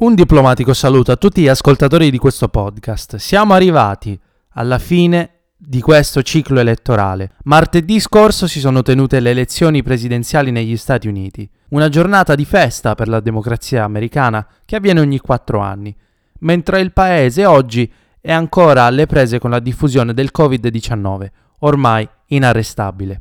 Un diplomatico saluto a tutti gli ascoltatori di questo podcast. Siamo arrivati alla fine di questo ciclo elettorale. Martedì scorso si sono tenute le elezioni presidenziali negli Stati Uniti, una giornata di festa per la democrazia americana che avviene ogni quattro anni, mentre il paese oggi è ancora alle prese con la diffusione del Covid-19, ormai inarrestabile.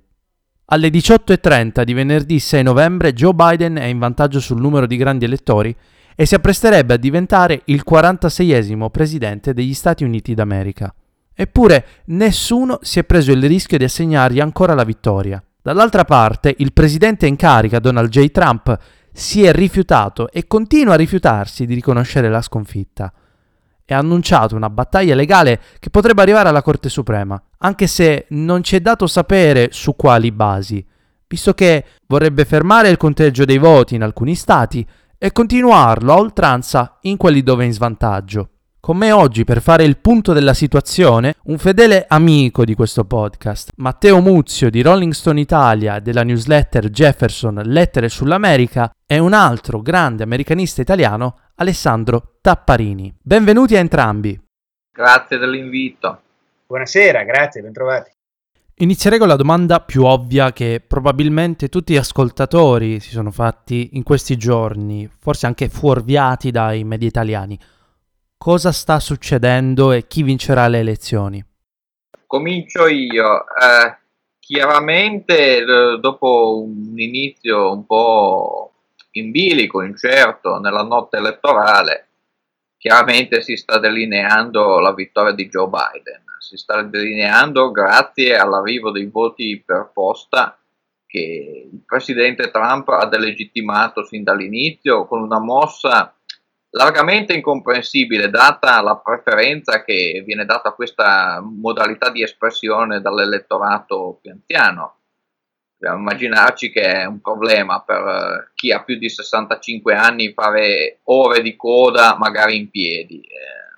Alle 18.30 di venerdì 6 novembre Joe Biden è in vantaggio sul numero di grandi elettori e si appresterebbe a diventare il 46esimo presidente degli Stati Uniti d'America. Eppure nessuno si è preso il rischio di assegnargli ancora la vittoria. Dall'altra parte, il presidente in carica Donald J. Trump si è rifiutato e continua a rifiutarsi di riconoscere la sconfitta. E ha annunciato una battaglia legale che potrebbe arrivare alla Corte Suprema, anche se non ci è dato sapere su quali basi, visto che vorrebbe fermare il conteggio dei voti in alcuni stati e continuarlo a oltranza in quelli dove è in svantaggio. Con me oggi per fare il punto della situazione un fedele amico di questo podcast, Matteo Muzio di Rolling Stone Italia e della newsletter Jefferson Lettere sull'America e un altro grande americanista italiano, Alessandro Tapparini. Benvenuti a entrambi. Grazie dell'invito. Buonasera, grazie, bentrovati. Inizierei con la domanda più ovvia che probabilmente tutti gli ascoltatori si sono fatti in questi giorni, forse anche fuorviati dai media italiani. Cosa sta succedendo e chi vincerà le elezioni? Comincio io. Eh, chiaramente dopo un inizio un po' in bilico, incerto, nella notte elettorale, chiaramente si sta delineando la vittoria di Joe Biden si sta delineando grazie all'arrivo dei voti per posta che il presidente Trump ha delegittimato sin dall'inizio con una mossa largamente incomprensibile data la preferenza che viene data a questa modalità di espressione dall'elettorato più anziano. Dobbiamo immaginarci che è un problema per chi ha più di 65 anni fare ore di coda magari in piedi. Eh,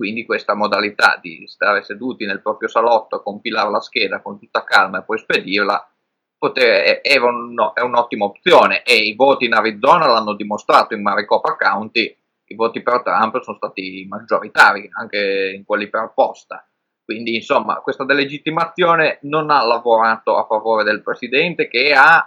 quindi questa modalità di stare seduti nel proprio salotto, compilare la scheda con tutta calma e poi spedirla, poter, è, un, è, un'ottima opzione e i voti in Arizona l'hanno dimostrato in Maricopa County, i voti per Trump sono stati maggioritari, anche in quelli per posta. Quindi insomma questa delegittimazione non ha lavorato a favore del presidente che ha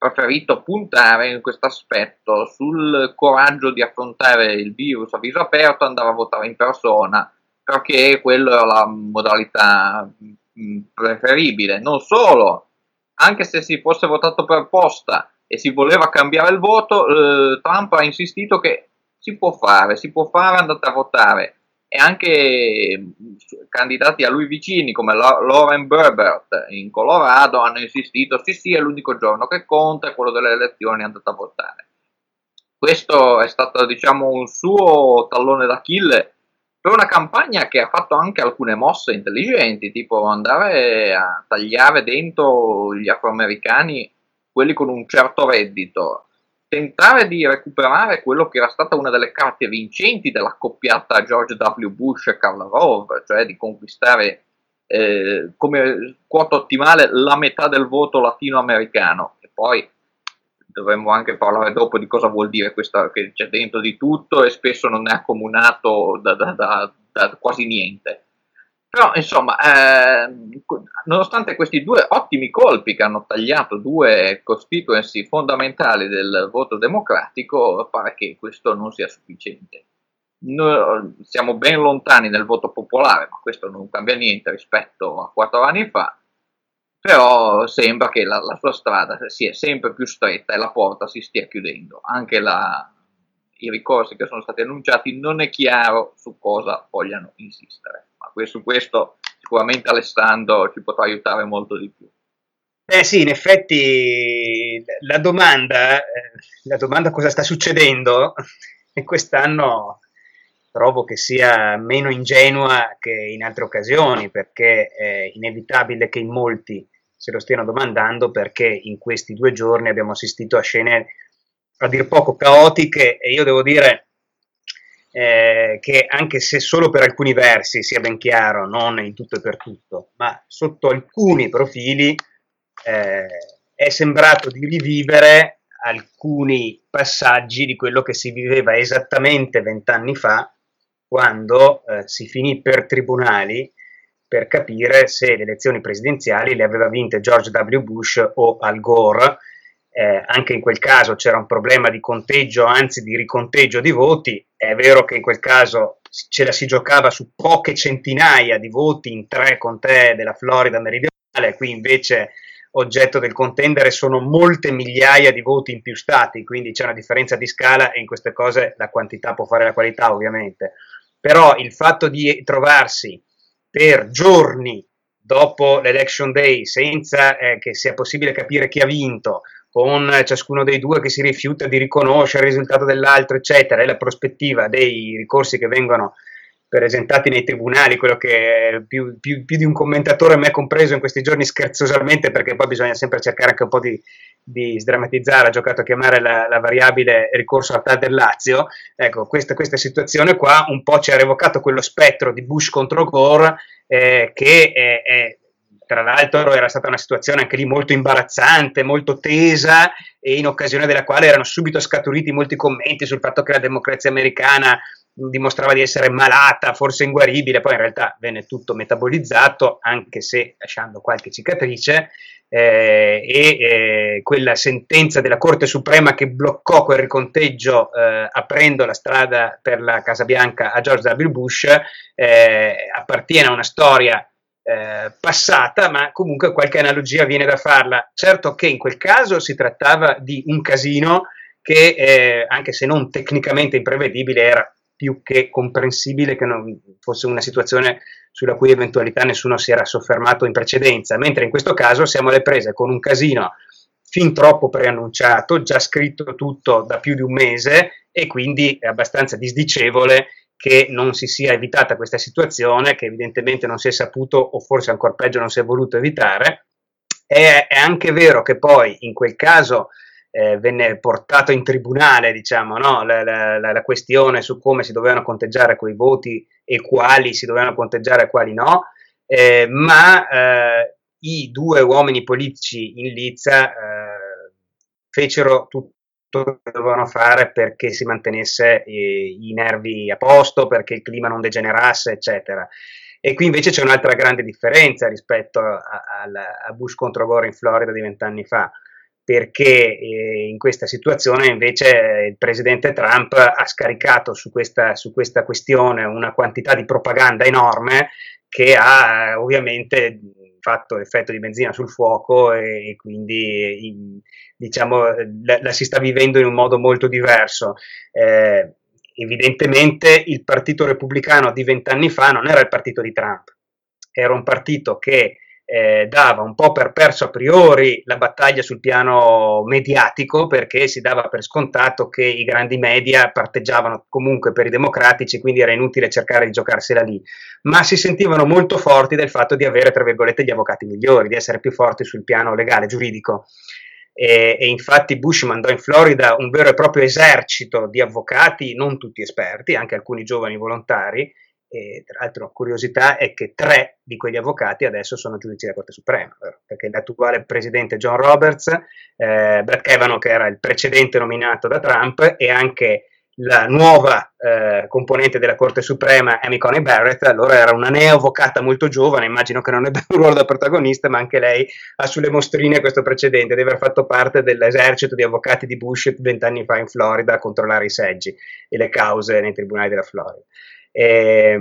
preferito puntare in questo aspetto sul coraggio di affrontare il virus a viso aperto, andare a votare in persona, perché quello era la modalità mm, preferibile. Non solo, anche se si fosse votato per posta e si voleva cambiare il voto, eh, Trump ha insistito che si può fare, si può fare, andate a votare e anche candidati a lui vicini come Lauren Berbert in Colorado hanno insistito sì sì è l'unico giorno che conta, è quello delle elezioni, andate a votare. Questo è stato diciamo un suo tallone d'Achille per una campagna che ha fatto anche alcune mosse intelligenti, tipo andare a tagliare dentro gli afroamericani, quelli con un certo reddito, tentare di recuperare quello che era stata una delle carte vincenti della coppiata George W. Bush e Karl Rove, cioè di conquistare eh, come quota ottimale la metà del voto latinoamericano. E poi dovremmo anche parlare dopo di cosa vuol dire questo, che c'è dentro di tutto e spesso non è accomunato da, da, da, da quasi niente. Però, insomma, eh, nonostante questi due ottimi colpi che hanno tagliato due constituency fondamentali del voto democratico, pare che questo non sia sufficiente. Noi siamo ben lontani nel voto popolare, ma questo non cambia niente rispetto a quattro anni fa, però sembra che la, la sua strada sia sempre più stretta e la porta si stia chiudendo. Anche la, i ricorsi che sono stati annunciati non è chiaro su cosa vogliano insistere su questo sicuramente Alessandro ci potrà aiutare molto di più. Eh sì, in effetti la domanda, eh, la domanda cosa sta succedendo quest'anno trovo che sia meno ingenua che in altre occasioni, perché è inevitabile che in molti se lo stiano domandando, perché in questi due giorni abbiamo assistito a scene a dir poco caotiche e io devo dire eh, che anche se solo per alcuni versi sia ben chiaro, non in tutto e per tutto, ma sotto alcuni profili eh, è sembrato di rivivere alcuni passaggi di quello che si viveva esattamente vent'anni fa, quando eh, si finì per tribunali per capire se le elezioni presidenziali le aveva vinte George W. Bush o Al Gore, eh, anche in quel caso c'era un problema di conteggio, anzi di riconteggio di voti. È vero che in quel caso ce la si giocava su poche centinaia di voti in tre contee della Florida meridionale, qui invece oggetto del contendere sono molte migliaia di voti in più stati, quindi c'è una differenza di scala e in queste cose la quantità può fare la qualità ovviamente. Però il fatto di trovarsi per giorni dopo l'election day senza eh, che sia possibile capire chi ha vinto, con ciascuno dei due che si rifiuta di riconoscere il risultato dell'altro, eccetera, e la prospettiva dei ricorsi che vengono presentati nei tribunali, quello che più, più, più, di un commentatore ha compreso in questi giorni scherzosamente, perché poi bisogna sempre cercare anche un po' di, di sdrammatizzare, ha giocato a chiamare la, la variabile ricorso al TAD del Lazio, ecco, questa, questa, situazione qua un po' ci ha revocato quello spettro di Bush contro Gore, eh, che è, è tra l'altro era stata una situazione anche lì molto imbarazzante, molto tesa e in occasione della quale erano subito scaturiti molti commenti sul fatto che la democrazia americana dimostrava di essere malata, forse inguaribile, poi in realtà venne tutto metabolizzato, anche se lasciando qualche cicatrice, eh, e eh, quella sentenza della Corte Suprema che bloccò quel riconteggio eh, aprendo la strada per la Casa Bianca a George W. Bush eh, appartiene a una storia eh, passata, ma comunque qualche analogia viene da farla. Certo che in quel caso si trattava di un casino che, eh, anche se non tecnicamente imprevedibile, era più che comprensibile che non fosse una situazione sulla cui eventualità nessuno si era soffermato in precedenza, mentre in questo caso siamo alle prese con un casino fin troppo preannunciato, già scritto tutto da più di un mese e quindi è abbastanza disdicevole che non si sia evitata questa situazione, che evidentemente non si è saputo o forse ancora peggio non si è voluto evitare. È, è anche vero che poi in quel caso eh, venne portato in tribunale diciamo, no? la, la, la, questione su come si dovevano conteggiare quei voti e quali si dovevano conteggiare e quali no, eh, ma eh, i due uomini politici in Lizza eh, fecero tutto che dovevano fare perché si mantenesse eh, i nervi a posto, perché il clima non degenerasse, eccetera. E qui invece c'è un'altra grande differenza rispetto a, a, a Bush contro Gore in Florida di vent'anni fa perché eh, in questa situazione invece il presidente Trump ha scaricato su questa, su questa questione una quantità di propaganda enorme che ha ovviamente fatto effetto di benzina sul fuoco e, e quindi in, diciamo la, la, si sta vivendo in un modo molto diverso. Eh, evidentemente il partito repubblicano di vent'anni fa non era il partito di Trump, era un partito che eh, dava un po' per perso a priori la battaglia sul piano mediatico perché si dava per scontato che i grandi media parteggiavano comunque per i democratici, quindi era inutile cercare di giocarsela lì, ma si sentivano molto forti del fatto di avere, tra virgolette, gli avvocati migliori, di essere più forti sul piano legale, giuridico. E, e, infatti Bush mandò in Florida un vero e proprio esercito di avvocati, non tutti esperti, anche alcuni giovani volontari, e tra l'altro, curiosità è che tre di quegli avvocati adesso sono giudici della Corte Suprema, perché l'attuale presidente John Roberts, eh, Brett Kavanaugh, che era il precedente nominato da Trump, e anche la nuova eh, componente della Corte Suprema, Amy Coney Barrett, allora era una neo-avvocata molto giovane, immagino che non ebbe un ruolo da protagonista, ma anche lei ha sulle mostrine questo precedente di aver fatto parte dell'esercito di avvocati di Bush vent'anni fa in Florida a controllare i seggi e le cause nei tribunali della Florida. Eh,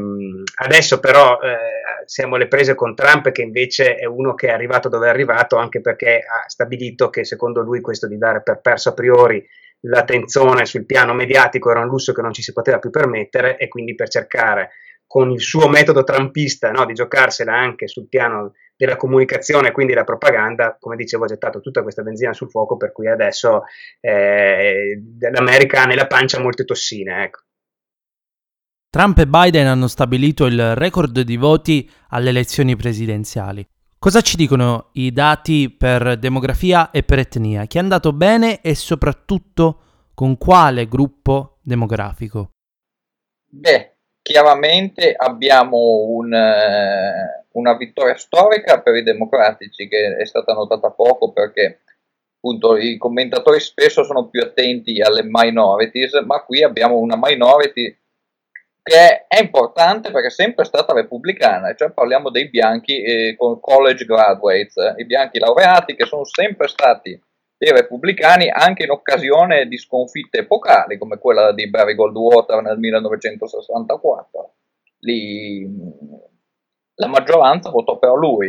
adesso però eh, siamo alle prese con Trump che invece è uno che è arrivato dove è arrivato anche perché ha stabilito che secondo lui questo di dare per perso a priori l'attenzione sul piano mediatico era un lusso che non ci si poteva più permettere e quindi per cercare con il suo metodo trumpista no, di giocarsela anche sul piano della comunicazione e quindi della propaganda, come dicevo, ha gettato tutta questa benzina sul fuoco per cui adesso eh, l'America ha nella pancia molte tossine. Ecco. Trump e Biden hanno stabilito il record di voti alle elezioni presidenziali. Cosa ci dicono i dati per demografia e per etnia? Chi è andato bene e soprattutto con quale gruppo demografico? Beh, chiaramente abbiamo un, eh, una vittoria storica per i democratici che è stata notata poco perché appunto i commentatori spesso sono più attenti alle minorities, ma qui abbiamo una minority che è importante perché è sempre stata repubblicana, cioè parliamo dei bianchi eh, con college graduates, i bianchi laureati che sono sempre stati dei repubblicani anche in occasione di sconfitte epocali come quella di Barry Goldwater nel 1964. Lì la maggioranza votò per lui.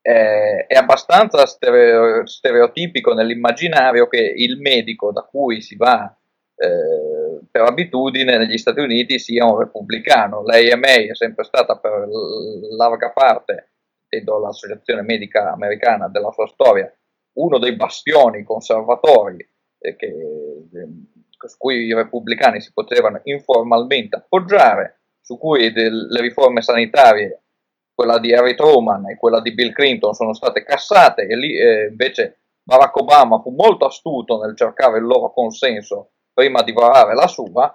Eh, è abbastanza stereotipico nell'immaginario che il medico da cui si va eh, per abitudine negli Stati Uniti sia un repubblicano. L'AMA è sempre stata per larga parte, vedo l'Associazione Medica Americana della sua storia, uno dei bastioni conservatori eh, che, eh, su cui i repubblicani si potevano informalmente appoggiare, su cui del, le riforme sanitarie, quella di Harry Truman e quella di Bill Clinton, sono state cassate e lì eh, invece Barack Obama fu molto astuto nel cercare il loro consenso prima di varare la sua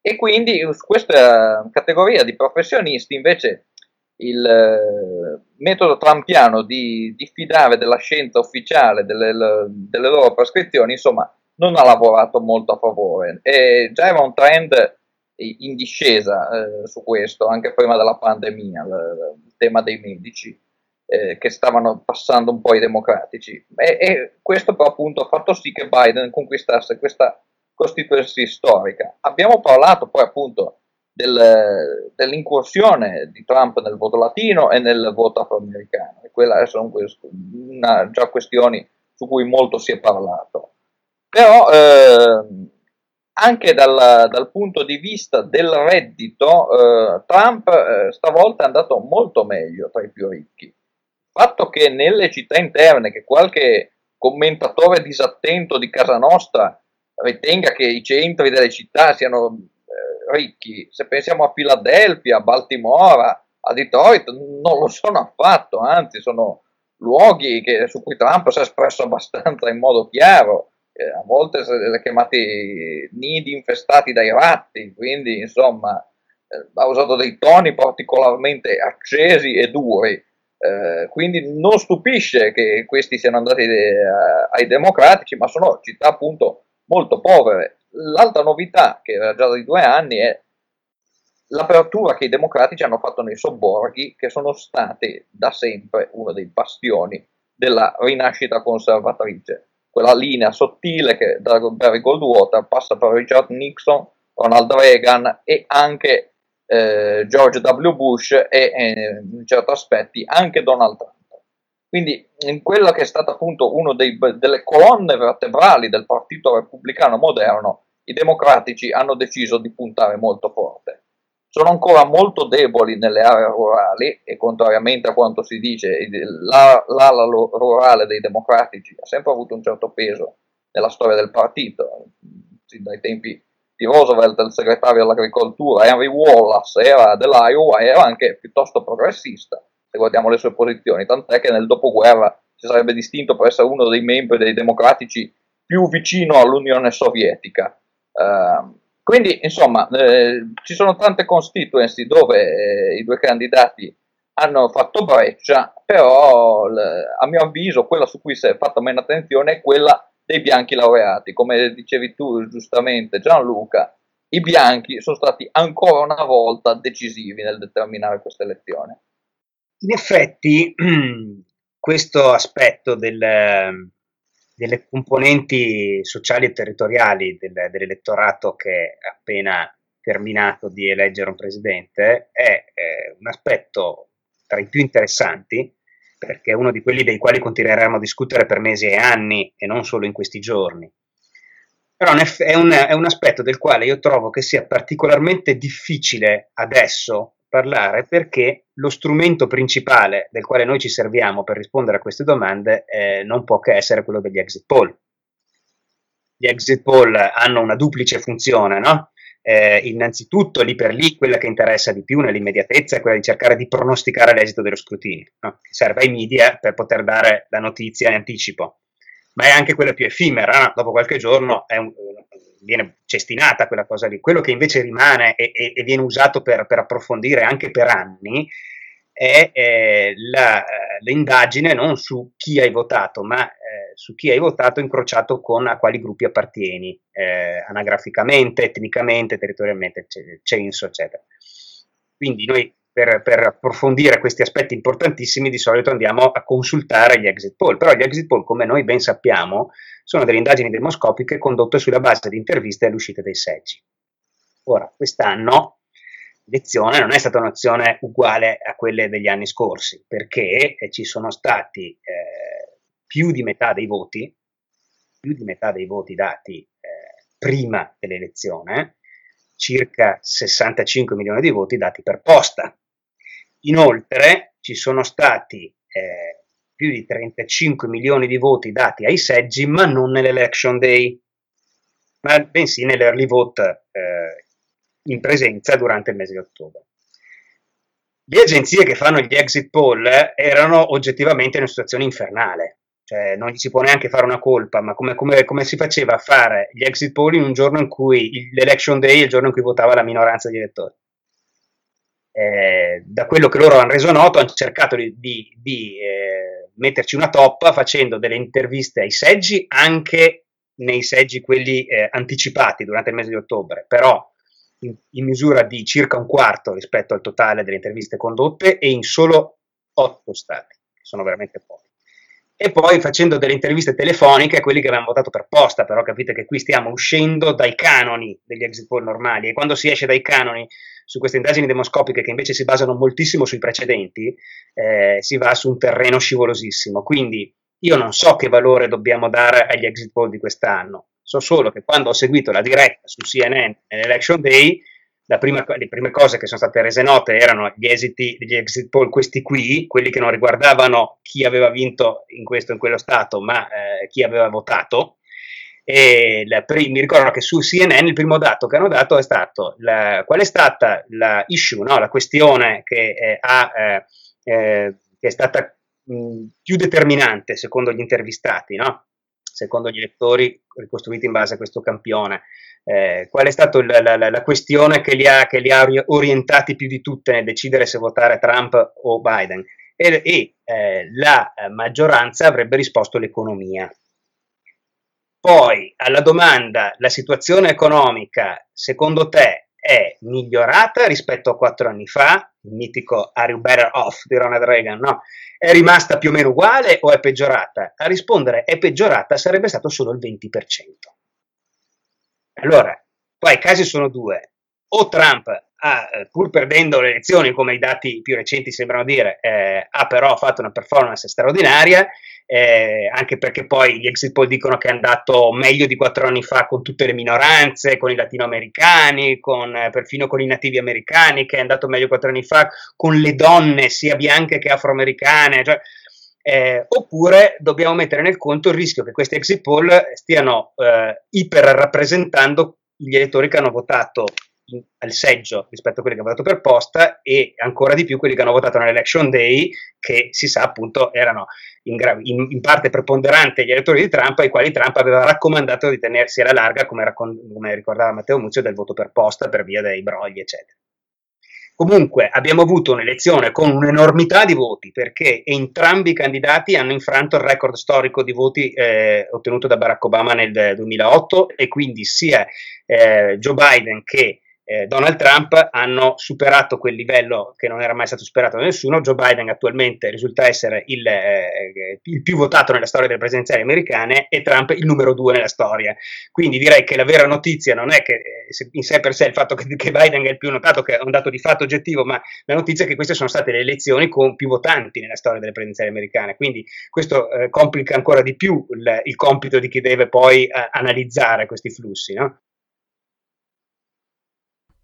e quindi su questa categoria di professionisti invece il eh, metodo trampiano di diffidare della scienza ufficiale delle, delle, loro prescrizioni insomma non ha lavorato molto a favore. E già era un trend in discesa eh, su questo anche prima della pandemia il, il tema dei medici eh, che stavano passando un po' i democratici. E, e questo però appunto ha fatto sì che Biden conquistasse questa costituency storica. Abbiamo parlato poi appunto del, dell'incursione di Trump nel voto latino e nel voto afroamericano, e quelle sono una, già questioni su cui molto si è parlato. Però eh, anche dal, dal, punto di vista del reddito, eh, Trump eh, stavolta è andato molto meglio tra i più ricchi. Il fatto che nelle città interne, che qualche commentatore disattento di casa nostra ritenga che i centri delle città siano eh, ricchi. Se pensiamo a Filadelfia, a Baltimora, a Detroit, non lo sono affatto, anzi sono luoghi che, su cui Trump si è espresso abbastanza in modo chiaro, eh, a volte le chiamati nidi infestati dai ratti, quindi insomma eh, ha usato dei toni particolarmente accesi e duri. Eh, quindi non stupisce che questi siano andati eh, ai democratici, ma sono città appunto molto povere. L'altra novità, che era già di due anni, è l'apertura che i democratici hanno fatto nei sobborghi, che sono stati da sempre uno dei bastioni della rinascita conservatrice. Quella linea sottile che da Barry Goldwater passa per Richard Nixon, Ronald Reagan e anche eh, George W. Bush e eh, in certi aspetti anche Donald Trump. Quindi in quella che è stata appunto una delle colonne vertebrali del Partito Repubblicano moderno, i democratici hanno deciso di puntare molto forte. Sono ancora molto deboli nelle aree rurali e contrariamente a quanto si dice, l'ala rurale dei democratici ha sempre avuto un certo peso nella storia del partito, dai tempi di Roosevelt, il segretario all'agricoltura, Henry Wallace era dell'Iowa, era anche piuttosto progressista se guardiamo le sue posizioni, tant'è che nel dopoguerra si sarebbe distinto per essere uno dei membri dei democratici più vicino all'Unione Sovietica. Uh, quindi, insomma, eh, ci sono tante constituency dove eh, i due candidati hanno fatto breccia, però l- a mio avviso quella su cui si è fatta meno attenzione è quella dei bianchi laureati. Come dicevi tu giustamente Gianluca, i bianchi sono stati ancora una volta decisivi nel determinare questa elezione. In effetti, questo aspetto del, delle componenti sociali e territoriali del, dell'elettorato che ha appena terminato di eleggere un presidente è, è un aspetto tra i più interessanti perché è uno di quelli dei quali continueremo a discutere per mesi e anni e non solo in questi giorni. Però è un, è un aspetto del quale io trovo che sia particolarmente difficile adesso parlare perché lo strumento principale del quale noi ci serviamo per rispondere a queste domande eh, non può che essere quello degli exit poll. Gli exit poll hanno una duplice funzione, no? eh, innanzitutto lì per lì quella che interessa di più nell'immediatezza è quella di cercare di pronosticare l'esito dello scrutinio, no? serve ai media per poter dare la notizia in anticipo, ma è anche quella più effimera, dopo qualche giorno un, viene cestinata quella cosa lì. Quello che invece rimane e, e, e viene usato per, per, approfondire anche per anni è eh, la, l'indagine non su chi hai votato, ma eh, su chi hai votato incrociato con a quali gruppi appartieni, eh, anagraficamente, etnicamente, territorialmente, censo, eccetera. Quindi noi per, per, approfondire questi aspetti importantissimi di solito andiamo a consultare gli exit poll, però gli exit poll, come noi ben sappiamo, sono delle indagini demoscopiche condotte sulla base di interviste all'uscita dei seggi. Ora, quest'anno l'elezione non è stata un'azione uguale a quelle degli anni scorsi, perché eh, ci sono stati eh, più di metà dei voti, più di metà dei voti dati eh, prima dell'elezione, circa 65 milioni di voti dati per posta. Inoltre ci sono stati eh, più di 35 milioni di voti dati ai seggi, ma non nell'election day, ma bensì nell'early vote eh, in presenza durante il mese di ottobre. Le agenzie che fanno gli exit poll erano oggettivamente in una situazione infernale, cioè non gli si può neanche fare una colpa, ma come, come, come, si faceva a fare gli exit poll in un giorno in cui l'election day è il giorno in cui votava la minoranza di elettori? Eh, da quello che loro hanno reso noto, hanno cercato di, di, di eh, metterci una toppa facendo delle interviste ai seggi, anche nei seggi quelli eh, anticipati durante il mese di ottobre, però in, in, misura di circa un quarto rispetto al totale delle interviste condotte e in solo otto stati, che sono veramente pochi. E poi facendo delle interviste telefoniche a quelli che avevano votato per posta, però capite che qui stiamo uscendo dai canoni degli exit poll normali e quando si esce dai canoni su queste indagini demoscopiche che invece si basano moltissimo sui precedenti, eh, si va su un terreno scivolosissimo. Quindi io non so che valore dobbiamo dare agli exit poll di quest'anno, so solo che quando ho seguito la diretta su CNN nell'Election Day, prima, le prime cose che sono state rese note erano gli esiti degli exit poll, questi qui, quelli che non riguardavano chi aveva vinto in questo o in quello stato, ma eh, chi aveva votato, la, mi ricordo che su CNN il primo dato che hanno dato è stato la, qual è stata la issue, no? la questione che, eh, ha, eh, eh, che, è stata mh, più determinante secondo gli intervistati, no? secondo gli elettori ricostruiti in base a questo campione. Eh, qual è stata la, la, la, questione che li, ha, che li, ha, orientati più di tutte nel decidere se votare Trump o Biden? E, e eh, la maggioranza avrebbe risposto l'economia. Poi alla domanda, la situazione economica secondo te è migliorata rispetto a quattro anni fa? Il mitico Are you better off di Ronald Reagan, no? È rimasta più o meno uguale o è peggiorata? A rispondere è peggiorata sarebbe stato solo il 20%. Allora, qua i casi sono due. O Trump ha, eh, pur perdendo le elezioni, come i dati più recenti sembrano dire, eh, ha però fatto una performance straordinaria eh, anche perché poi gli exit poll dicono che è andato meglio di quattro anni fa con tutte le minoranze, con i latinoamericani, con, eh, perfino con i nativi americani, che è andato meglio quattro anni fa con le donne sia bianche che afroamericane. Cioè, eh, oppure dobbiamo mettere nel conto il rischio che questi exit poll stiano eh, iper rappresentando gli elettori che hanno votato al seggio rispetto a quelli che hanno votato per posta e ancora di più quelli che hanno votato nell'election day che si sa appunto erano in, gra- in, in parte preponderante gli elettori di Trump ai quali Trump aveva raccomandato di tenersi alla larga come, raccon- come ricordava Matteo Muzio del voto per posta per via dei brogli eccetera. Comunque abbiamo avuto un'elezione con un'enormità di voti perché entrambi i candidati hanno infranto il record storico di voti eh, ottenuto da Barack Obama nel 2008 e quindi sia eh, Joe Biden che eh, Donald Trump hanno superato quel livello che non era mai stato superato da nessuno. Joe Biden attualmente risulta essere il, eh, il, più votato nella storia delle presidenziali americane e Trump il numero due nella storia. Quindi direi che la vera notizia non è che eh, in sé per sé il fatto che, che, Biden è il più notato, che è un dato di fatto oggettivo, ma la notizia è che queste sono state le elezioni con più votanti nella storia delle presidenziali americane. Quindi questo eh, complica ancora di più il, il, compito di chi deve poi eh, analizzare questi flussi. No?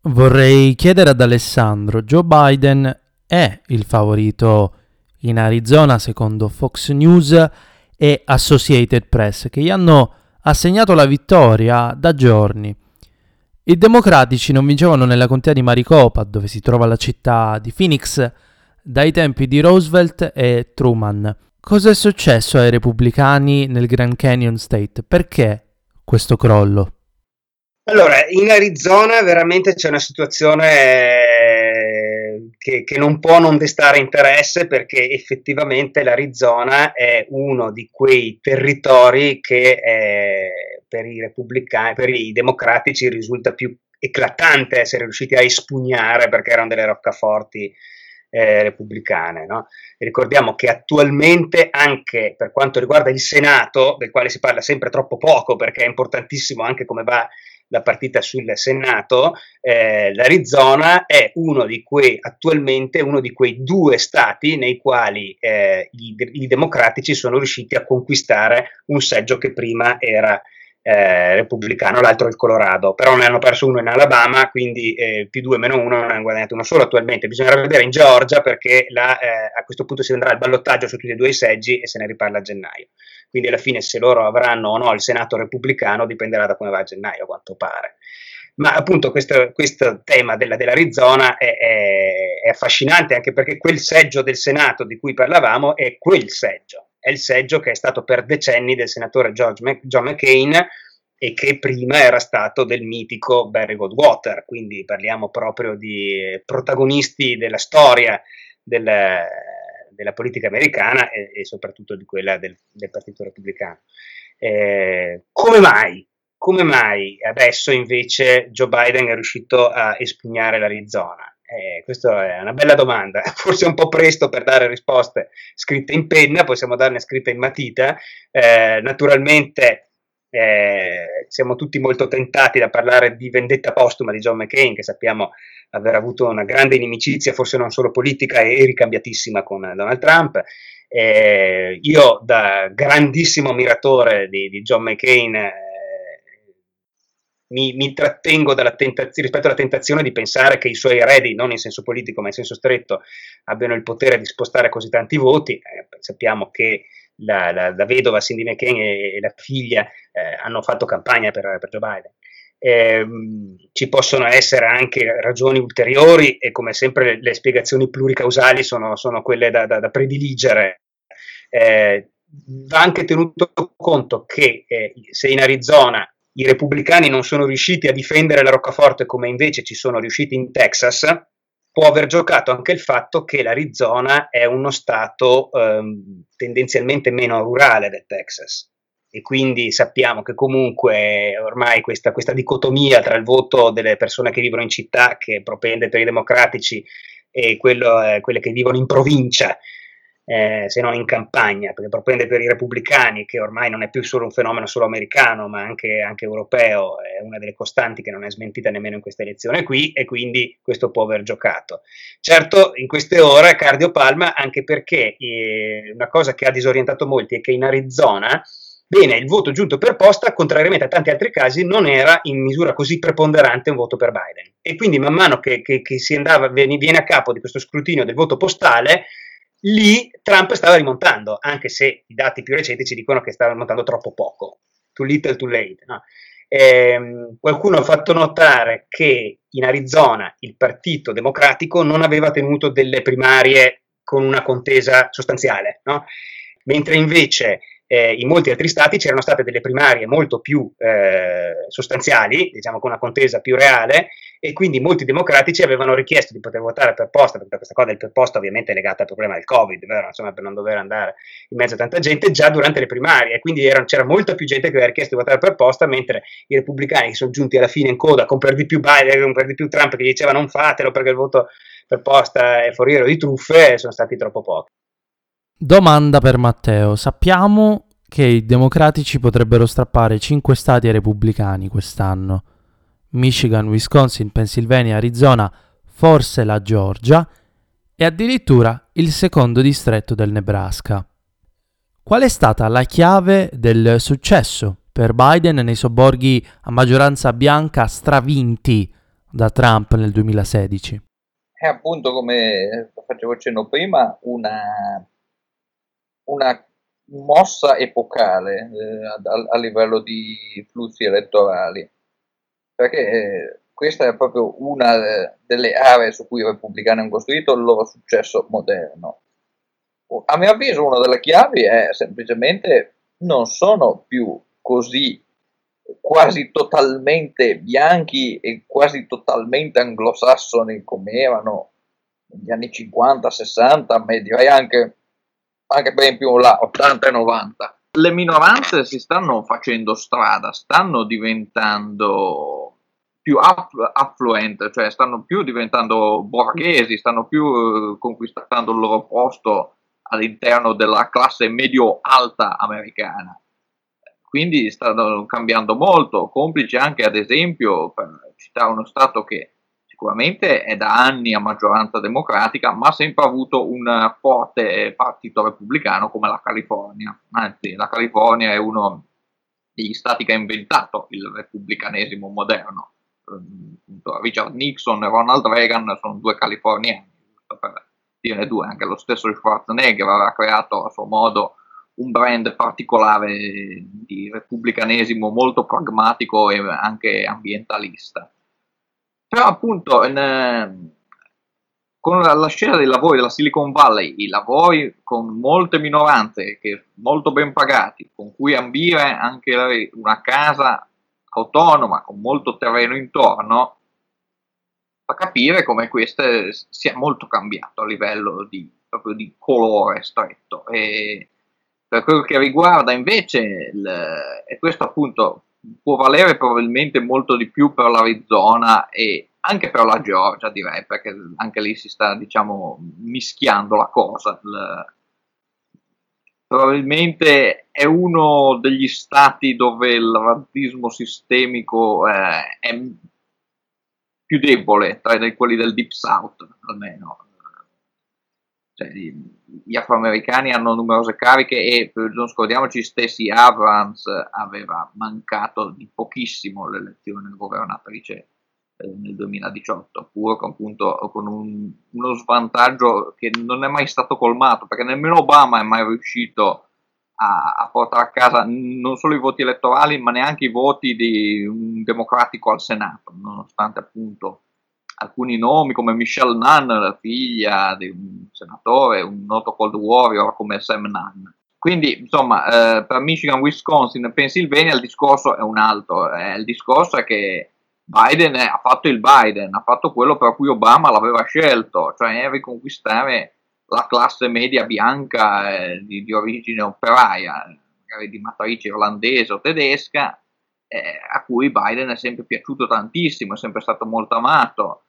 Vorrei chiedere ad Alessandro, Joe Biden è il favorito in Arizona secondo Fox News e Associated Press che gli hanno assegnato la vittoria da giorni. I democratici non vincevano nella contea di Maricopa, dove si trova la città di Phoenix, dai tempi di Roosevelt e Truman. Cosa è successo ai repubblicani nel Grand Canyon State? Perché questo crollo? Allora, in Arizona veramente c'è una situazione eh, che, che, non può non destare interesse perché effettivamente l'Arizona è uno di quei territori che eh, per i repubblicani, per i democratici risulta più eclatante essere riusciti a espugnare perché erano delle roccaforti eh, repubblicane. No? Ricordiamo che attualmente anche per quanto riguarda il Senato, del quale si parla sempre troppo poco perché è importantissimo anche come va la partita sul Senato, eh, l'Arizona è uno di quei, attualmente uno di quei due stati nei quali eh, i, i, democratici sono riusciti a conquistare un seggio che prima era eh, repubblicano, l'altro il Colorado, però ne hanno perso uno in Alabama, quindi eh, più due meno uno non hanno guadagnato uno solo attualmente. Bisognerà vedere in Georgia perché la, eh, a questo punto si andrà al ballottaggio su tutti e due i seggi e se ne riparla a gennaio. Quindi alla fine se loro avranno o no il Senato repubblicano dipenderà da come va a gennaio, a quanto pare. Ma appunto questo, questo tema della, dell'Arizona è, è, è affascinante anche perché quel seggio del Senato di cui parlavamo è quel seggio, è il seggio che è stato per decenni del senatore George, John McCain e che prima era stato del mitico Barry Goldwater, quindi parliamo proprio di protagonisti della storia del, della politica americana e, e, soprattutto di quella del, del Partito Repubblicano. Eh, come mai? Come mai adesso invece Joe Biden è riuscito a espugnare l'Arizona? Eh, questa è una bella domanda, forse è un po' presto per dare risposte scritte in penna, possiamo darne scritte in matita. Eh, naturalmente eh, siamo tutti molto tentati da parlare di vendetta postuma di John McCain, che sappiamo aver avuto una grande inimicizia, forse non solo politica, e ricambiatissima con Donald Trump. Eh, io, da grandissimo ammiratore di, di John McCain, eh, mi, mi, trattengo tentaz- rispetto alla tentazione di pensare che i suoi eredi, non in senso politico ma in senso stretto, abbiano il potere di spostare così tanti voti. Eh, sappiamo che la, la, la, vedova Cindy McCain e, e la figlia eh, hanno fatto campagna per, per Joe Biden. Eh, ci possono essere anche ragioni ulteriori e come sempre le, le spiegazioni pluricausali sono, sono quelle da, da, da prediligere. Eh, va anche tenuto conto che eh, se in Arizona i repubblicani non sono riusciti a difendere la roccaforte come invece ci sono riusciti in Texas, può aver giocato anche il fatto che l'Arizona è uno stato ehm, tendenzialmente meno rurale del Texas. E quindi sappiamo che comunque ormai questa, questa, dicotomia tra il voto delle persone che vivono in città che propende per i democratici e quello, eh, quelle che vivono in provincia eh, se non in campagna, perché propende per i repubblicani, che ormai non è più solo un fenomeno solo americano, ma anche, anche, europeo, è una delle costanti che non è smentita nemmeno in questa elezione qui, e quindi questo può aver giocato. Certo, in queste ore cardio palma, anche perché eh, una cosa che ha disorientato molti è che in Arizona Bene, il voto giunto per posta, contrariamente a tanti altri casi, non era in misura così preponderante un voto per Biden. E quindi man mano che, che, che si andava, viene a capo di questo scrutinio del voto postale, lì Trump stava rimontando, anche se i dati più recenti ci dicono che stava rimontando troppo poco, too little, too late. No? Eh, qualcuno ha fatto notare che in Arizona il Partito Democratico non aveva tenuto delle primarie con una contesa sostanziale, no? mentre invece eh, in molti altri stati c'erano state delle primarie molto più eh, sostanziali, diciamo con una contesa più reale, e quindi molti democratici avevano richiesto di poter votare per posta, perché questa cosa del per posta ovviamente è legata al problema del Covid, vero? Insomma, per non dover andare in mezzo a tanta gente, già durante le primarie, e quindi era, c'era molta più gente che aveva richiesto di votare per posta, mentre i repubblicani che sono giunti alla fine in coda con per di più Biden, con per di più Trump che diceva non fatelo perché il voto per posta è foriero di truffe, sono stati troppo pochi. Domanda per Matteo. Sappiamo che i democratici potrebbero strappare 5 stati ai repubblicani quest'anno. Michigan, Wisconsin, Pennsylvania, Arizona, forse la Georgia e addirittura il secondo distretto del Nebraska. Qual è stata la chiave del successo per Biden nei sobborghi a maggioranza bianca stravinti da Trump nel 2016? È appunto, come facevo cenno prima, una una mossa epocale eh, a, a, livello di flussi elettorali. Perché eh, questa è proprio una delle aree su cui i repubblicani hanno costruito il loro successo moderno. A mio avviso una delle chiavi è semplicemente non sono più così quasi totalmente bianchi e quasi totalmente anglosassoni come erano negli anni 50, 60, ma direi anche, anche ben più là, 80 e 90. Le minoranze si stanno facendo strada, stanno diventando più afflu- affluent, cioè stanno più diventando borghesi, stanno più eh, conquistando il loro posto all'interno della classe medio-alta americana. Quindi stanno cambiando molto, complice anche ad esempio, per citare uno Stato che sicuramente è da anni a maggioranza democratica, ma ha sempre avuto un forte partito repubblicano come la California. Anzi, la California è uno degli stati che ha inventato il repubblicanesimo moderno. Richard Nixon e Ronald Reagan sono due californiani, per dirne due, anche lo stesso Schwarzenegger aveva creato a suo modo un brand particolare di repubblicanesimo molto pragmatico e anche ambientalista. Però appunto in, con la, scena dei lavori della Silicon Valley, i lavori con molte minoranze che molto ben pagati, con cui ambire anche una casa autonoma con molto terreno intorno, fa capire come questo sia molto cambiato a livello di, proprio di colore stretto. E per quello che riguarda invece, il, e questo appunto può valere probabilmente molto di più per l'Arizona e anche per la Georgia direi, perché anche lì si sta diciamo mischiando la cosa. Il, probabilmente è uno degli stati dove il razzismo sistemico eh, è più debole tra quelli del Deep South, almeno. Cioè, gli afroamericani hanno numerose cariche e non scordiamoci, Stacey Abrams aveva mancato di pochissimo l'elezione governatrice eh, nel 2018, pur con, appunto, con un, uno svantaggio che non è mai stato colmato, perché nemmeno Obama è mai riuscito a, a, portare a casa non solo i voti elettorali, ma neanche i voti di un democratico al Senato, nonostante appunto alcuni nomi come Michelle Nunn, la figlia di un senatore, un noto cold warrior come Sam Nunn. Quindi, insomma, eh, per Michigan, Wisconsin e Pennsylvania il discorso è un altro. Eh, il discorso è che Biden ha fatto il Biden, ha fatto quello per cui Obama l'aveva scelto, cioè riconquistare la classe media bianca eh, di, di, origine operaia, magari di matrice irlandese o tedesca, eh, a cui Biden è sempre piaciuto tantissimo, è sempre stato molto amato.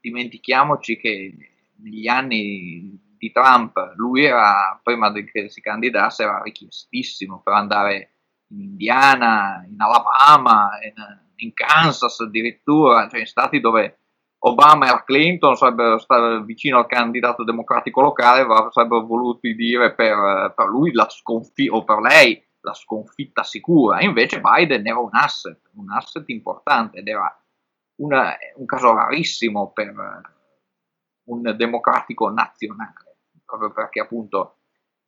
Dimentichiamoci che negli anni di Trump lui era, prima che si candidasse, era richiestissimo per andare in Indiana, in Alabama, in, in Kansas addirittura, cioè in stati dove Obama e Clinton sarebbero stati vicino al candidato democratico locale, sarebbero voluti dire per, per lui sconfitta, o per lei la sconfitta sicura. Invece Biden era un asset, un asset importante ed era una, un caso rarissimo per un democratico nazionale, proprio perché appunto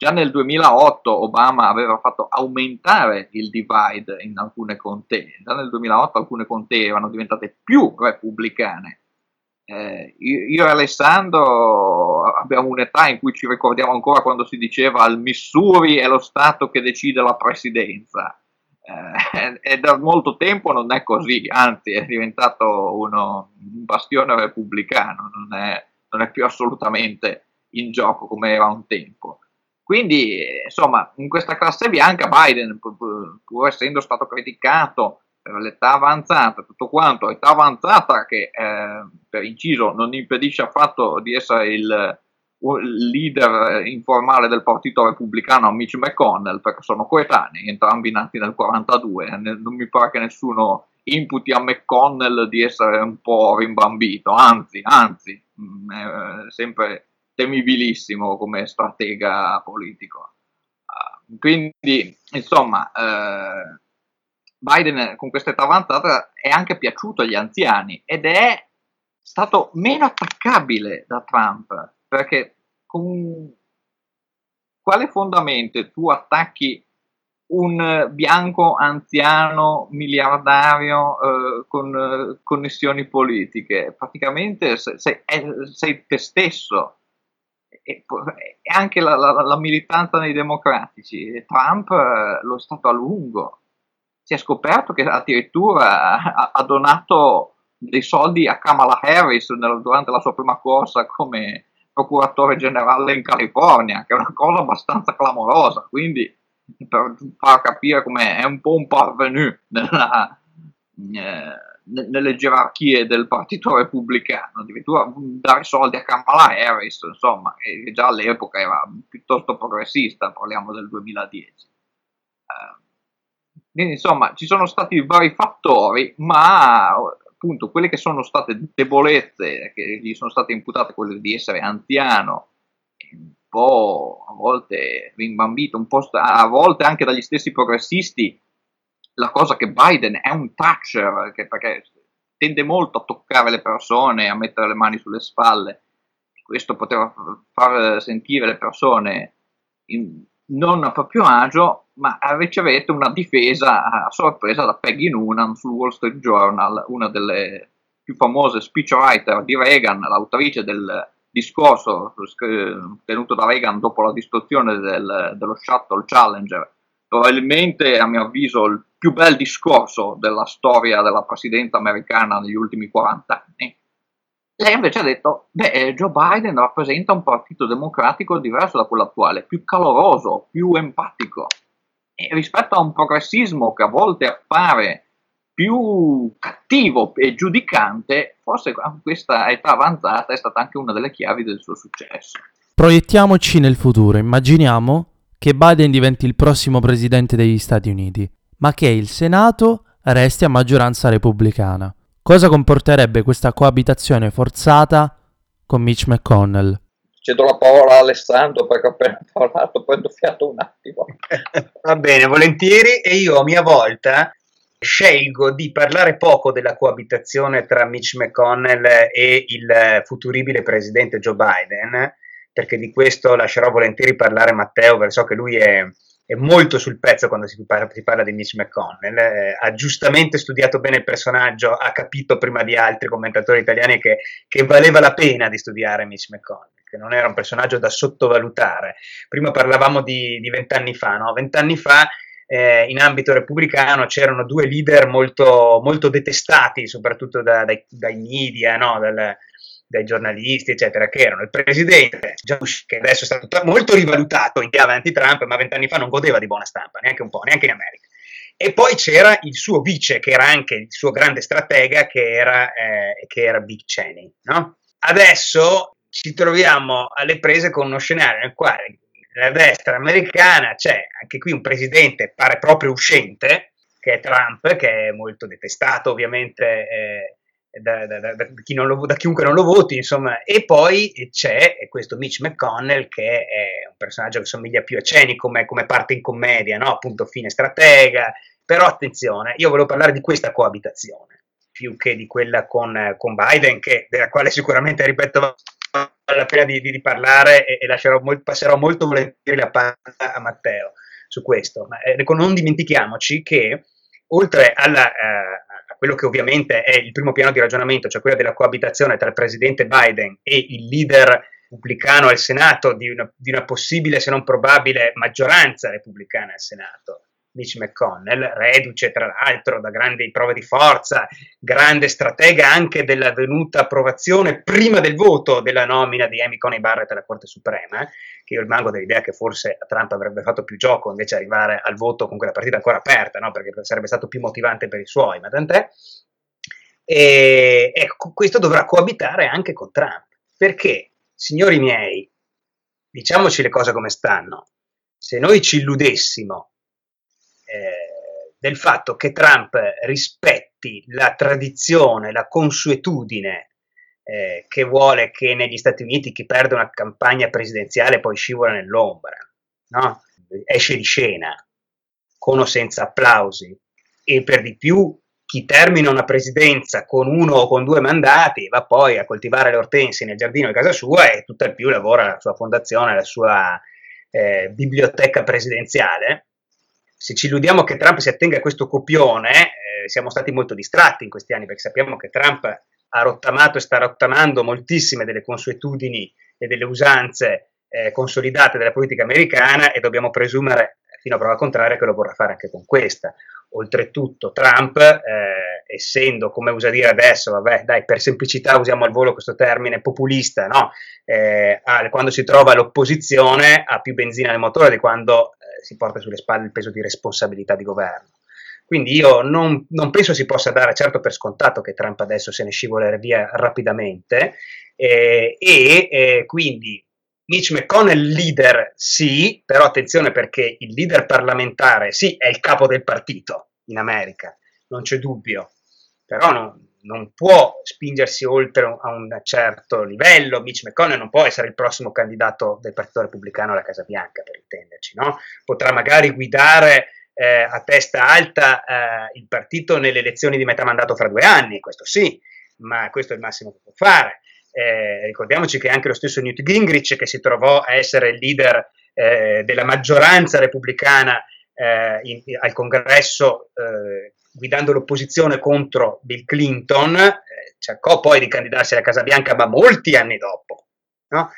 già nel 2008 Obama aveva fatto aumentare il divide in alcune contee, già nel 2008 alcune contee erano diventate più repubblicane eh, io, e Alessandro abbiamo un'età in cui ci ricordiamo ancora quando si diceva il Missouri è lo Stato che decide la presidenza. Eh, e da molto tempo non è così, anzi è diventato uno, un bastione repubblicano, non è, non è più assolutamente in gioco come era un tempo. Quindi, insomma, in questa classe bianca Biden, pur, essendo stato criticato per l'età avanzata, tutto quanto, età avanzata che eh, per inciso non impedisce affatto di essere il, il leader informale del partito repubblicano Mitch McConnell, perché sono coetanei, entrambi nati nel 42, non mi pare che nessuno imputi a McConnell di essere un po' rimbambito, anzi, anzi, mm, è sempre temibilissimo come stratega politico. Uh, quindi, insomma, eh, Biden con questa età avanzata è anche piaciuto agli anziani ed è stato meno attaccabile da Trump perché con quale fondamento tu attacchi un bianco anziano miliardario eh, con eh, connessioni politiche, praticamente sei, sei te stesso. E, anche la, la, la, militanza nei democratici. Trump eh, lo è stato a lungo. Si è scoperto che addirittura ha, ha donato dei soldi a Kamala Harris nel, durante la sua prima corsa come procuratore generale in California, che è una cosa abbastanza clamorosa. Quindi per far capire come è un po' un parvenu nella, eh, nelle gerarchie del partito repubblicano, addirittura dare soldi a Kamala Harris, insomma, che già all'epoca era piuttosto progressista, parliamo del 2010. Eh, quindi insomma ci sono stati vari fattori, ma appunto quelle che sono state debolezze che gli sono state imputate, quelle di essere anziano, po' a volte rimbambito, un po' a volte anche dagli stessi progressisti, la cosa che Biden è un toucher, che, perché tende molto a toccare le persone, a mettere le mani sulle spalle. Questo poteva far sentire le persone in, non a proprio agio, ma ricevete una difesa a sorpresa da Peggy Noonan sul Wall Street Journal, una delle più famose speechwriter di Reagan, l'autrice del discorso tenuto da Reagan dopo la distruzione del, dello Shuttle Challenger, probabilmente a mio avviso il più bel discorso della storia della presidenza americana negli ultimi 40 anni. Lei invece ha detto, beh, Joe Biden rappresenta un partito democratico diverso da quello attuale, più caloroso, più empatico, e rispetto a un progressismo che a volte appare più cattivo e giudicante, forse questa età avanzata è stata anche una delle chiavi del suo successo. Proiettiamoci nel futuro, immaginiamo che Biden diventi il prossimo presidente degli Stati Uniti, ma che il Senato resti a maggioranza repubblicana. Cosa comporterebbe questa coabitazione forzata con Mitch McConnell? Cedo la parola a Alessandro perché ho appena parlato, prendo fiato un attimo. Va bene, volentieri. E io a mia volta scelgo di parlare poco della coabitazione tra Mitch McConnell e il futuribile presidente Joe Biden, perché di questo lascerò volentieri parlare Matteo, perché so che lui è, è molto sul pezzo quando si parla, si parla di Mitch McConnell, eh, ha giustamente studiato bene il personaggio, ha capito prima di altri commentatori italiani che, che valeva la pena di studiare Mitch McConnell che non era un personaggio da sottovalutare. Prima parlavamo di vent'anni fa, no? Vent'anni fa eh, in ambito repubblicano c'erano due leader molto, molto detestati, soprattutto da, dai, dai, media, no? Dal, dai giornalisti, eccetera, che erano il presidente Bush, che adesso è stato molto rivalutato in chiave anti-Trump, ma vent'anni fa non godeva di buona stampa, neanche un po', neanche in America. E poi c'era il suo vice, che era anche il suo grande stratega, che era, eh, che era Dick Cheney. No? Adesso ci troviamo alle prese con uno scenario nel quale nella destra americana c'è anche qui un presidente pare proprio uscente, che è Trump, che è molto detestato ovviamente eh, da, da, da, lo, da, chiunque non lo voti, insomma, e poi c'è questo Mitch McConnell che è un personaggio che somiglia più a Cheney come, come parte in commedia, no? appunto fine stratega, però attenzione, io volevo parlare di questa coabitazione più che di quella con, con Biden, che, della quale sicuramente, ripeto, vale la pena di, di, di parlare e, e molt, passerò molto volentieri la parola a Matteo su questo. Ma eh, non dimentichiamoci che oltre alla, eh, quello che ovviamente è il primo piano di ragionamento, cioè quello della coabitazione tra il presidente Biden e il leader repubblicano al Senato di una, di una possibile, se non probabile, maggioranza repubblicana al Senato, Mitch McConnell, reduce tra l'altro da grandi prove di forza, grande stratega anche della venuta approvazione prima del voto della nomina di Amy Coney Barrett alla Corte Suprema, che io rimango dell'idea che forse Trump avrebbe fatto più gioco invece arrivare al voto con quella partita ancora aperta, no? perché sarebbe stato più motivante per i suoi, ma tant'è. E ecco, questo dovrà coabitare anche con Trump, perché, signori miei, diciamoci le cose come stanno, se noi ci illudessimo eh, del fatto che Trump rispetti la tradizione, la consuetudine eh, che vuole che negli Stati Uniti chi perde una campagna presidenziale poi scivola nell'ombra, no? esce di scena con o senza applausi e per di più chi termina una presidenza con uno o con due mandati va poi a coltivare le ortensi nel giardino di casa sua e tutt'al più lavora alla sua fondazione, alla sua eh, biblioteca presidenziale se ci illudiamo che Trump si attenga a questo copione, eh, siamo stati molto distratti in questi anni perché sappiamo che Trump ha rottamato e sta rottamando moltissime delle consuetudini e delle usanze eh, consolidate della politica americana e dobbiamo presumere fino a prova contraria che lo vorrà fare anche con questa. Oltretutto Trump, eh, essendo, come usa dire adesso, vabbè, dai, per semplicità usiamo al volo questo termine populista, no? eh, quando si trova all'opposizione ha più benzina nel motore di quando si porta sulle spalle il peso di responsabilità di governo. Quindi io non, non, penso si possa dare certo per scontato che Trump adesso se ne scivoli via rapidamente eh, e eh, quindi Mitch McConnell leader sì, però attenzione perché il leader parlamentare sì è il capo del partito in America, non c'è dubbio, però non, non può spingersi oltre a un certo livello. Mitch McConnell non può essere il prossimo candidato del Partito Repubblicano alla Casa Bianca, per intenderci, no? Potrà magari guidare eh, a testa alta eh, il partito nelle elezioni di metà mandato fra due anni, questo sì, ma questo è il massimo che può fare. Eh, ricordiamoci che anche lo stesso Newt Gingrich, che si trovò a essere il leader eh, della maggioranza repubblicana eh, in, al congresso, eh, guidando l'opposizione contro Bill Clinton, eh, cercò poi di candidarsi alla Casa Bianca, ma molti anni dopo. No?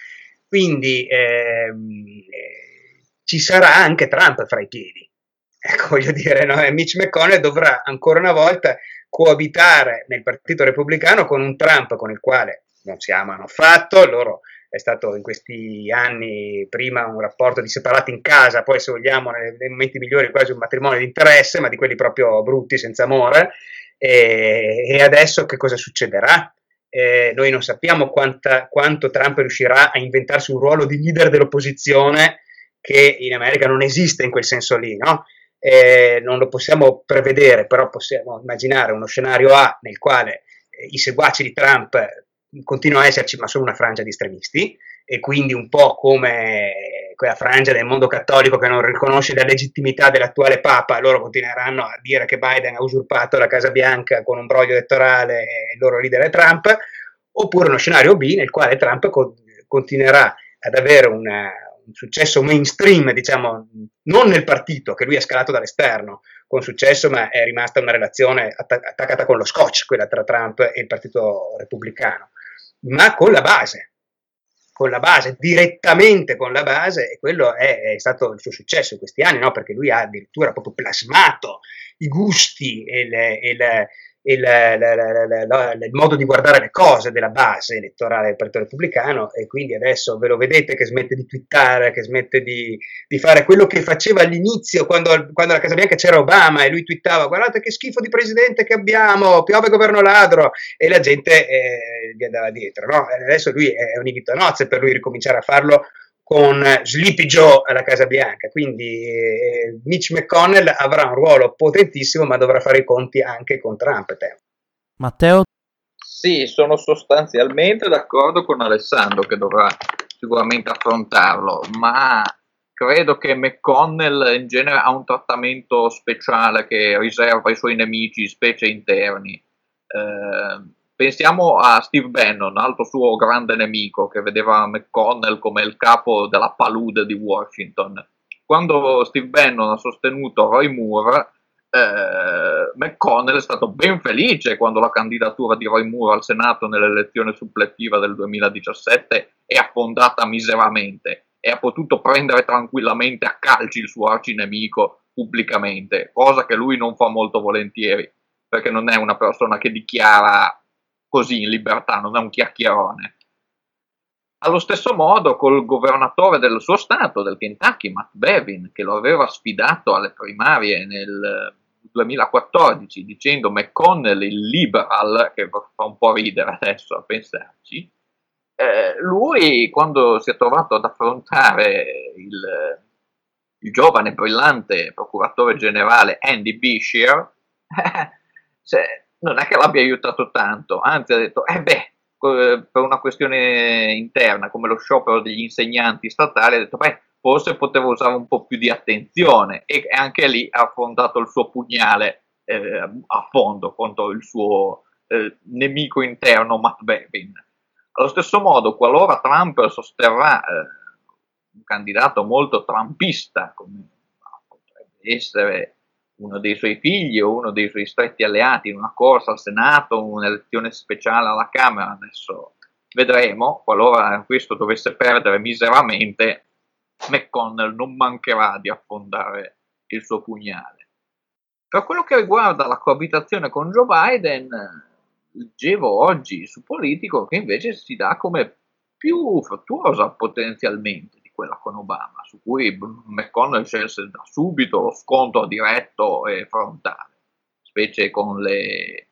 Quindi ehm, eh, ci sarà anche Trump fra i piedi. Ecco, voglio dire, no? Mitch McConnell dovrà ancora una volta coabitare nel Partito Repubblicano con un Trump con il quale non si amano affatto, loro è stato in questi anni prima un rapporto di separati in casa, poi se vogliamo nei, nei momenti migliori quasi un matrimonio di interesse, ma di quelli proprio brutti, senza amore, e, e adesso che cosa succederà? Eh, noi non sappiamo quanta, quanto Trump riuscirà a inventarsi un ruolo di leader dell'opposizione che in America non esiste in quel senso lì, no? Eh, non lo possiamo prevedere, però possiamo immaginare uno scenario A nel quale eh, i seguaci di Trump continuano a esserci, ma sono una frangia di estremisti, e quindi un po' come quella frangia del mondo cattolico che non riconosce la legittimità dell'attuale Papa, loro continueranno a dire che Biden ha usurpato la Casa Bianca con un broglio elettorale e il loro leader è Trump, oppure uno scenario B nel quale Trump co- continuerà ad avere una, un successo mainstream, diciamo, non nel partito che lui ha scalato dall'esterno con successo, ma è rimasta una relazione attac- attaccata con lo scotch, quella tra Trump e il partito repubblicano ma con la base, con la base, direttamente con la base, e quello è, è stato il suo successo in questi anni, no? perché lui ha addirittura proprio plasmato i gusti e, le, e le, il, la, la, la, il, modo di guardare le cose della base elettorale del Partito Repubblicano e quindi adesso ve lo vedete che smette di twittare, che smette di, di fare quello che faceva all'inizio quando, quando, alla Casa Bianca c'era Obama e lui twittava guardate che schifo di presidente che abbiamo, piove governo ladro e la gente eh, gli andava dietro. No? Adesso lui è un invito a nozze per lui ricominciare a farlo con Sleepy Joe alla Casa Bianca, quindi eh, Mitch McConnell avrà un ruolo potentissimo ma dovrà fare i conti anche con Trump. Te. Matteo? Sì, sono sostanzialmente d'accordo con Alessandro che dovrà sicuramente affrontarlo, ma credo che McConnell in genere ha un trattamento speciale che riserva ai suoi nemici, specie interni. Eh, Pensiamo a Steve Bannon, altro suo grande nemico, che vedeva McConnell come il capo della palude di Washington. Quando Steve Bannon ha sostenuto Roy Moore, eh, McConnell è stato ben felice quando la candidatura di Roy Moore al Senato nell'elezione supplettiva del 2017 è affondata miseramente e ha potuto prendere tranquillamente a calci il suo arcinemico pubblicamente, cosa che lui non fa molto volentieri, perché non è una persona che dichiara così in libertà, non è un chiacchierone. Allo stesso modo col governatore del suo stato, del Kentucky, Matt Bevin, che lo aveva sfidato alle primarie nel 2014 dicendo McConnell il liberal, che fa un po' ridere adesso a pensarci, eh, lui quando si è trovato ad affrontare il, il giovane brillante procuratore generale Andy Beshear, eh, non è che l'abbia aiutato tanto, anzi ha detto, eh beh, per una questione interna come lo sciopero degli insegnanti statali, ha detto, beh, forse poteva usare un po' più di attenzione e anche lì ha affrontato il suo pugnale eh, a fondo contro il suo eh, nemico interno Matt Bevin. Allo stesso modo, qualora Trump sosterrà eh, un candidato molto trumpista, come potrebbe essere uno dei suoi figli o uno dei suoi stretti alleati in una corsa al Senato, un'elezione speciale alla Camera, adesso vedremo, qualora questo dovesse perdere miseramente, McConnell non mancherà di affondare il suo pugnale. Per quello che riguarda la coabitazione con Joe Biden, leggevo oggi su Politico che invece si dà come più fruttuosa potenzialmente quella con Obama, su cui McConnell scelse da subito lo scontro diretto e frontale, specie con le,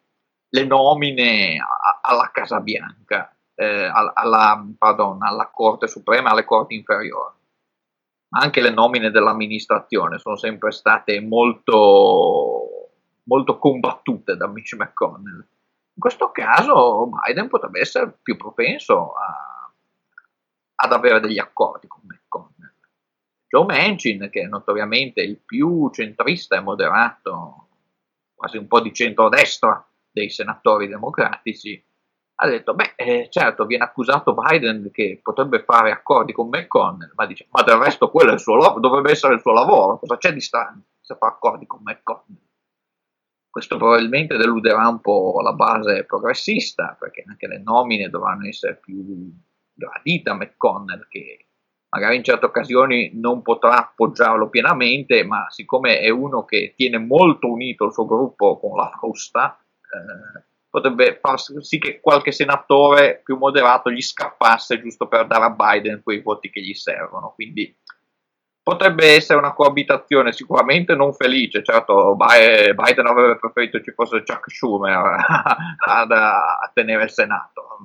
le nomine a, alla Casa Bianca, eh, alla, pardon, alla Corte Suprema e alle Corti inferiori. Anche le nomine dell'amministrazione sono sempre state molto, molto combattute da Mitch McConnell. In questo caso Biden potrebbe essere più propenso a ad avere degli accordi con McConnell. Joe Manchin, che è notoriamente il più centrista e moderato, quasi un po' di centrodestra dei senatori democratici, ha detto, beh, eh, certo, viene accusato Biden che potrebbe fare accordi con McConnell, ma dice, ma del resto quello suo dovrebbe essere il suo lavoro, cosa c'è di strano se fa accordi con McConnell? Questo probabilmente deluderà un po' la base progressista, perché anche le nomine dovranno essere più gradita McConnell che magari in certe occasioni non potrà appoggiarlo pienamente, ma siccome è uno che tiene molto unito il suo gruppo con la Fausta, eh, potrebbe far sì che qualche senatore più moderato gli scappasse giusto per dare a Biden quei voti che gli servono. Quindi potrebbe essere una coabitazione sicuramente non felice. Certo, Biden avrebbe preferito ci fosse Chuck Schumer a, a tenere il Senato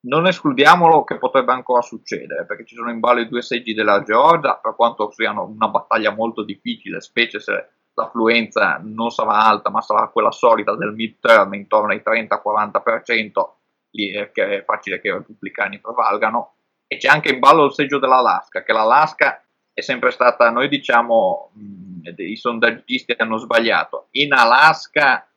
non escludiamolo che potrebbe ancora succedere, perché ci sono in ballo i due seggi della Georgia, per quanto siano una battaglia molto difficile, specie se l'affluenza non sarà alta, ma sarà quella solita del midterm, intorno ai 30-40%, lì è, è facile che i repubblicani prevalgano, e c'è anche in ballo il seggio dell'Alaska, che l'Alaska è sempre stata, noi diciamo, mh, i sondaggisti hanno sbagliato, in Alaska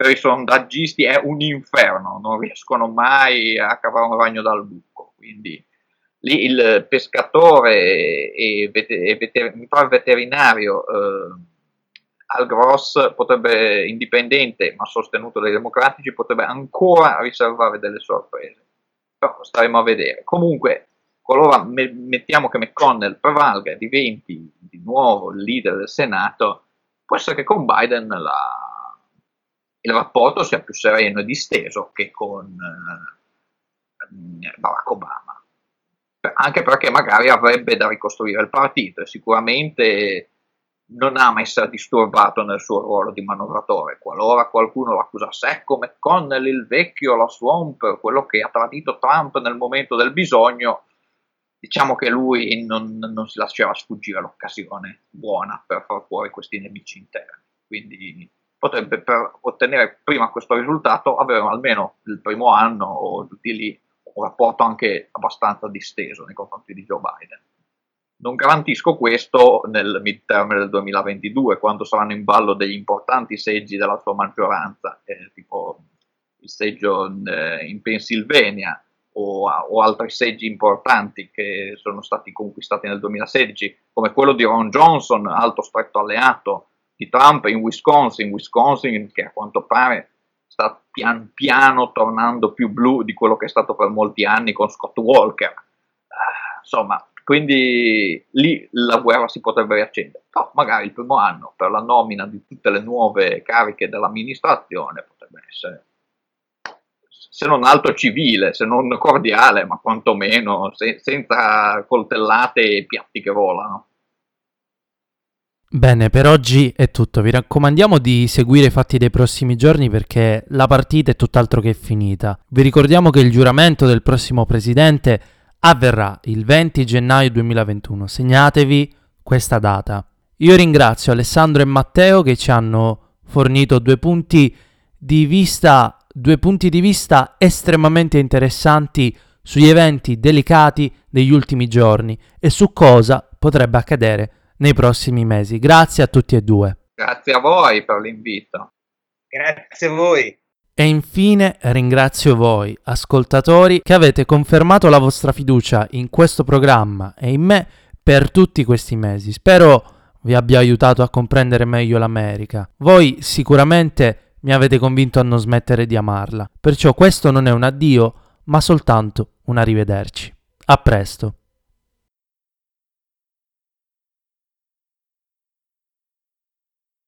per i sondaggisti è un inferno, non riescono mai a cavare un ragno dal buco. Quindi lì il pescatore e, e veter- mi il veterinario eh, al Gross potrebbe, indipendente ma sostenuto dai democratici, potrebbe ancora riservare delle sorprese. Però staremo a vedere. Comunque, qualora me- mettiamo che McConnell prevalga e diventi di nuovo il leader del Senato, può essere che con Biden la il rapporto sia più sereno e disteso che con eh, Barack Obama. Anche perché magari avrebbe da ricostruire il partito e sicuramente non ama essere disturbato nel suo ruolo di manovratore. Qualora qualcuno lo accusasse, ecco McConnell il vecchio, la Swamp, quello che ha tradito Trump nel momento del bisogno, diciamo che lui non, non si lasciava sfuggire l'occasione buona per far fuori questi nemici interni. Quindi potrebbe per ottenere prima questo risultato avere almeno il primo anno o di lì un rapporto anche abbastanza disteso nei confronti di Joe Biden. Non garantisco questo nel midterm del 2022, quando saranno in ballo degli importanti seggi della sua maggioranza, eh, tipo il seggio in, eh, in Pennsylvania o, o, altri seggi importanti che sono stati conquistati nel 2016, come quello di Ron Johnson, alto stretto alleato di Trump in Wisconsin, Wisconsin che a quanto pare sta pian piano tornando più blu di quello che è stato per molti anni con Scott Walker. Uh, insomma, quindi lì la guerra si potrebbe riaccendere. Però magari il primo anno per la nomina di tutte le nuove cariche dell'amministrazione potrebbe essere, se non alto civile, se non cordiale, ma quantomeno se, senza coltellate e piatti che volano. Bene, per oggi è tutto. Vi raccomandiamo di seguire i fatti dei prossimi giorni perché la partita è tutt'altro che finita. Vi ricordiamo che il giuramento del prossimo presidente avverrà il 20 gennaio 2021. Segnatevi questa data. Io ringrazio Alessandro e Matteo che ci hanno fornito due punti di vista, due punti di vista estremamente interessanti sugli eventi delicati degli ultimi giorni e su cosa potrebbe accadere nei prossimi mesi. Grazie a tutti e due. Grazie a voi per l'invito. Grazie a voi. E infine ringrazio voi, ascoltatori, che avete confermato la vostra fiducia in questo programma e in me per tutti questi mesi. Spero vi abbia aiutato a comprendere meglio l'America. Voi sicuramente mi avete convinto a non smettere di amarla. Perciò questo non è un addio, ma soltanto un arrivederci. A presto.